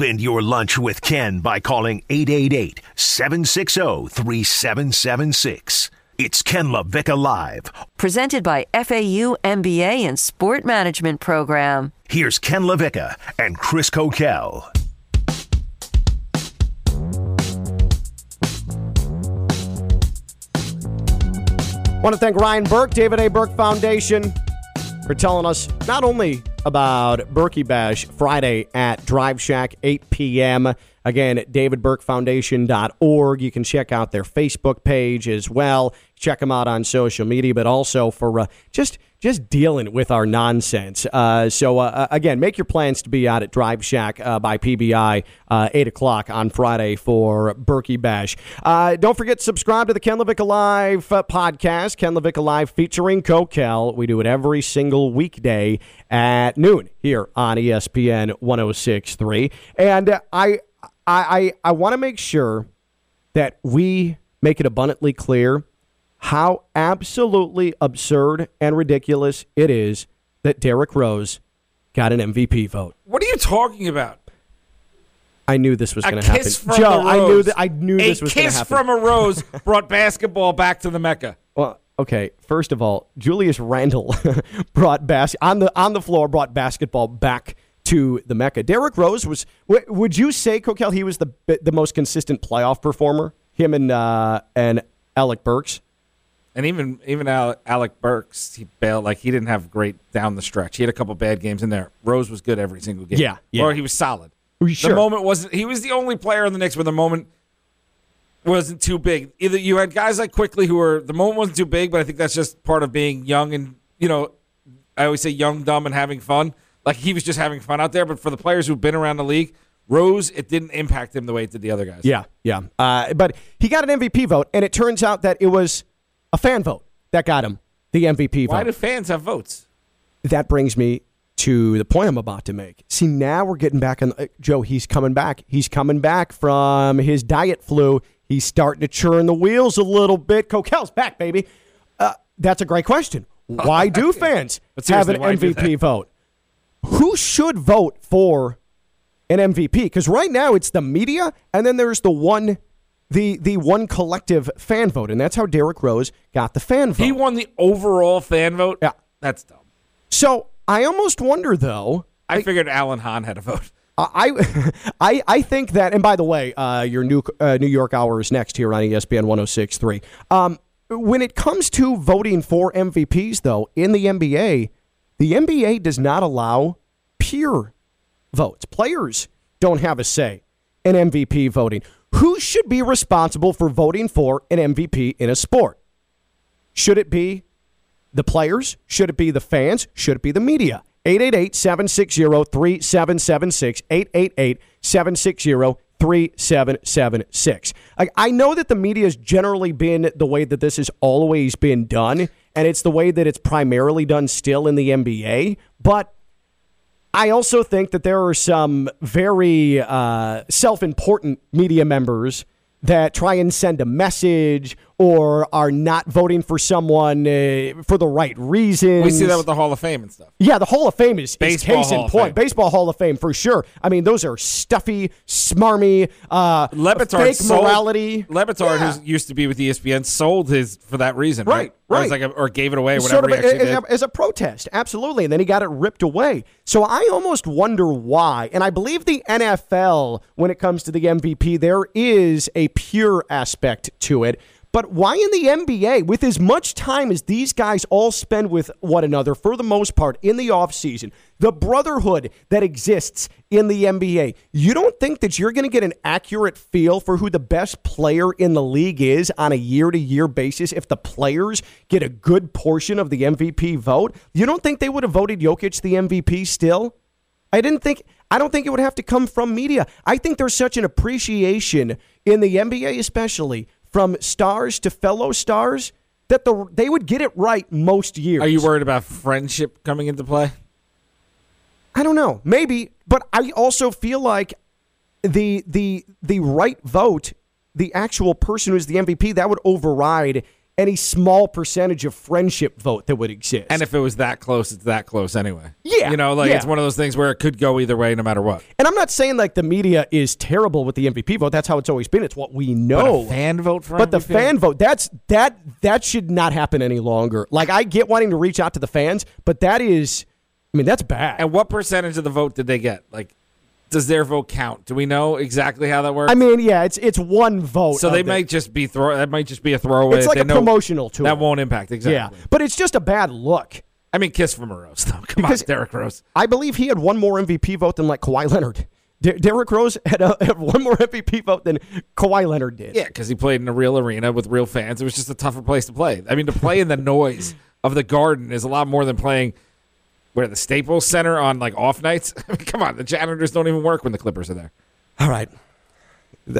Spend your lunch with Ken by calling 888 760 3776. It's Ken LaVicka Live. Presented by FAU MBA and Sport Management Program. Here's Ken LaVicka and Chris Coquel. Want to thank Ryan Burke, David A. Burke Foundation, for telling us not only about Berkey Bash Friday at Drive Shack, 8 p.m. Again, davidburkefoundation.org. You can check out their Facebook page as well. Check them out on social media, but also for uh, just just dealing with our nonsense. Uh, so, uh, uh, again, make your plans to be out at Drive Shack uh, by PBI, uh, 8 o'clock on Friday for Berkey Bash. Don't forget to subscribe to the Ken LaVicka Live podcast, Ken LaVicka Live featuring Coquel. We do it every single weekday at noon here on ESPN 1063. And I, I, I, I want to make sure that we make it abundantly clear how absolutely absurd and ridiculous it is that Derrick Rose got an MVP vote. What are you talking about? I knew this was going to happen. kiss from Joe, a I knew that I knew a this was going to happen. kiss from a rose brought basketball back to the Mecca. well, okay, first of all, Julius Randle brought bas- on the on the floor brought basketball back to the Mecca. Derrick Rose was w- would you say Coquel he was the the most consistent playoff performer? Him and uh, and Alec Burks? And even even Alec, Burks, he bailed like he didn't have great down the stretch. He had a couple bad games in there. Rose was good every single game. Yeah, yeah. Or he was solid. Sure. The moment wasn't. He was the only player in the Knicks where the moment wasn't too big. Either you had guys like Quickley who were the moment wasn't too big, but I think that's just part of being young and you know, I always say young, dumb, and having fun. Like he was just having fun out there. But for the players who've been around the league, Rose, it didn't impact him the way it did the other guys. Yeah, yeah. Uh, but he got an MVP vote, and it turns out that it was a fan vote that got him the MVP Why vote. Why do fans have votes? that brings me to the point I'm about to make. See, now we're getting back on. Uh, Joe, he's coming back. He's coming back from his diet flu. He's starting to churn the wheels a little bit. Coquel's back, baby. Uh, that's a great question. Why do fans have an MVP vote? Who should vote for an MVP? Because right now it's the media, and then there's the one, the the one collective fan vote, and that's how Derrick Rose got the fan vote. He won the overall fan vote. Yeah. that's dumb. so I almost wonder though. I figured Alan Hahn had a vote. I, I, I think that, and by the way, uh, your new uh, New York hour is next here on ESPN 106.3. Um, when it comes to voting for MVPs, though, in the NBA, the NBA does not allow peer votes. Players don't have a say in MVP voting. Who should be responsible for voting for an MVP in a sport? Should it be the players? Should it be the fans? Should it be the media? 888 760 3776. 888 760 3776. I know that the media has generally been the way that this has always been done, and it's the way that it's primarily done still in the NBA, but. I also think that there are some very uh, self important media members that try and send a message or are not voting for someone uh, for the right reasons. We see that with the Hall of Fame and stuff. Yeah, the Hall of Fame is, is case Hall in point. Fame. Baseball Hall of Fame for sure. I mean, those are stuffy, smarmy, uh, Le Batard fake sold, morality. Le Batard, Yeah. who used to be with ESPN, sold his for that reason, right? Right, Or, it's like a, or gave it away, or sort whatever of he actually a- did. a- as a protest, absolutely. And then he got it ripped away. So I almost wonder why. And I believe the NFL, when it comes to the MVP, there is a pure aspect to it. But why in the NBA, with as much time as these guys all spend with one another for the most part in the offseason, the brotherhood that exists in the NBA, you don't think that you're going to get an accurate feel for who the best player in the league is on a year to year basis if the players get a good portion of the MVP vote? You don't think they would have voted Jokic the MVP still? I didn't think I don't think it would have to come from media. I think there's such an appreciation in the NBA especially from stars to fellow stars that the they would get it right most years. Are you worried about friendship coming into play? I don't know. Maybe, but I also feel like the the the right vote, the actual person who's the MVP, that would override any small percentage of friendship vote that would exist. And if it was that close, it's that close anyway. Yeah, You know, like yeah. it's one of those things where it could go either way no matter what. and I'm not saying like the media is terrible with the MVP vote. That's how it's always been. It's what we know. Fan vote for But the fan vote, that's that that should not happen any longer. Like I get wanting to reach out to the fans, but that is I mean, that's bad. And what percentage of the vote did they get? Like, does their vote count? Do we know exactly how that works? I mean, yeah, it's it's one vote. so they the- might just be throw. That might just be a throwaway. It's like a know promotional tool. That won't impact exactly. Yeah, but it's just a bad look. I mean, kiss from a rose though. Come Because- on, Derrick Rose. I believe he had one more MVP vote than like Kawhi Leonard. Der- Derrick Rose had, a, had one more MVP vote than Kawhi Leonard did. Yeah, because he played in a real arena with real fans. It was just a tougher place to play. I mean, to play in the noise of the Garden is a lot more than playing where the Staples Center on like off nights. I mean, come on, the janitors don't even work when the Clippers are there. All right.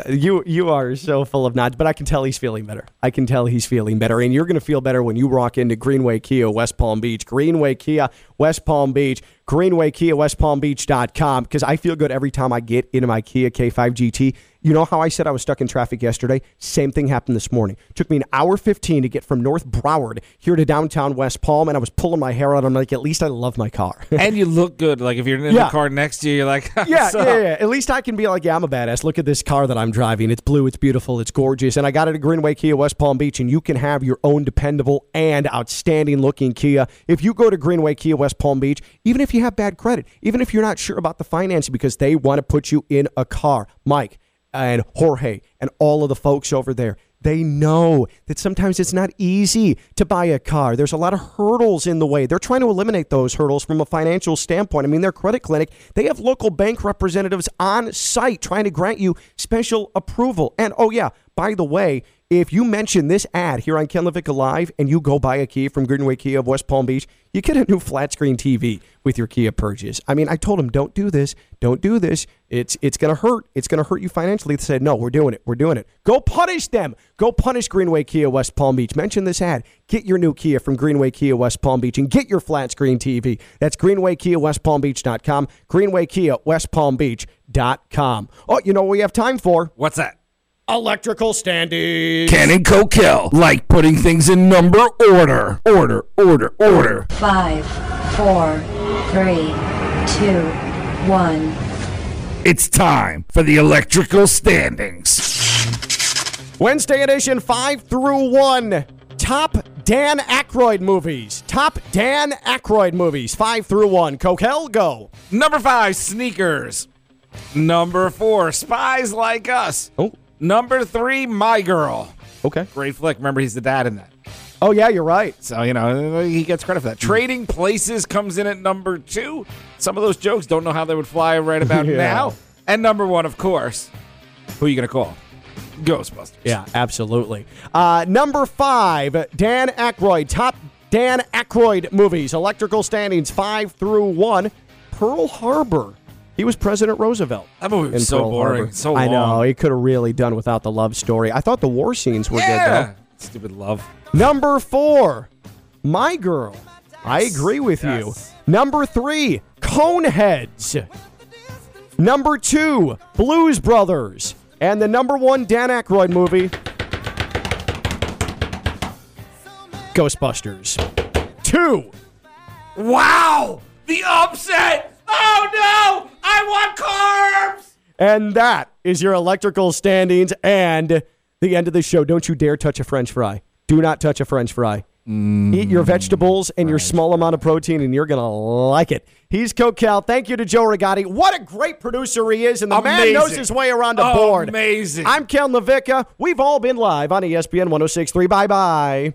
You you are so full of nods, but I can tell he's feeling better. I can tell he's feeling better, and you're going to feel better when you rock into Greenway Kia West Palm Beach. Greenway Kia West Palm Beach. Greenway Kia West Palm Beach.com because I feel good every time I get into my Kia K5 GT. You know how I said I was stuck in traffic yesterday? Same thing happened this morning. took me an hour 15 to get from North Broward here to downtown West Palm, and I was pulling my hair out. I'm like, at least I love my car. and you look good. Like if you're in Yeah. the car next to you, you're like, yeah, "What's yeah, yeah. At least I can be like, yeah, I'm a badass. Look at this car that I'm driving. It's blue, it's beautiful, it's gorgeous. And I got it at Greenway Kia West Palm Beach, and you can have your own dependable and outstanding looking Kia. If you go to Greenway Kia West Palm Beach, even if you have bad credit, even if you're not sure about the financing because they want to put you in a car, Mike and Jorge and all of the folks over there. They know that sometimes it's not easy to buy a car. There's a lot of hurdles in the way. They're trying to eliminate those hurdles from a financial standpoint. I mean, their credit clinic, they have local bank representatives on site trying to grant you special approval. And oh, yeah, by the way, if you mention this ad here on Ken LaVicka Live and you go buy a Kia from Greenway Kia of West Palm Beach, you get a new flat screen TV with your Kia purchase. I mean, I told them, don't do this. Don't do this. It's it's going to hurt. It's going to hurt you financially. They said, no, we're doing it. We're doing it. Go punish them. Go punish Greenway Kia West Palm Beach. Mention this ad. Get your new Kia from Greenway Kia West Palm Beach and get your flat screen TV. That's Greenway Kia West Palm Beach.com. Greenway Kia West Palm Beach.com. Oh, you know what we have time for? What's that? Electrical standings. Ken and Coquel like putting things in number order. Order, order, order. Five, four, three, two, one. It's time for the electrical standings. Wednesday edition 5 through 1. Top Dan Aykroyd movies. Top Dan Aykroyd movies. 5 through 1. Coquel, go. Number five, sneakers. Number four, spies like us. Oh, Number three, my girl. okay. Great flick. Remember, he's the dad in that. Oh, yeah, you're right. So, you know, he gets credit for that. Trading Places comes in at number two. Some of those jokes don't know how they would fly right about Yeah. now. And number one, of course, who are you going to call? Ghostbusters. Yeah, absolutely. Uh, number 5, Dan Aykroyd. Top Dan Aykroyd movies. Electrical standings 5 through 1. Pearl Harbor. He was President Roosevelt. That movie was so Pearl boring. Harbor. So I know. long. He could have really done without the love story. I thought the war scenes were good, though. Stupid love. Number four, My Girl. I agree with you. Number three, Coneheads. Number two, Blues Brothers. And the number one Dan Aykroyd movie, Ghostbusters. Two. Wow! The upset! Oh no! I want carbs! And that is your electrical standings and the end of the show. Don't you dare touch a french fry. Do not touch a french fry. Mm. Eat your vegetables and your small amount of protein, and you're going to like it. He's Coquel. Thank you to Joe Rigotti. What a great producer he is, and the man Amazing. knows his way around a board. Amazing. I'm Ken LaVicka. We've all been live on ESPN 1063. Bye bye.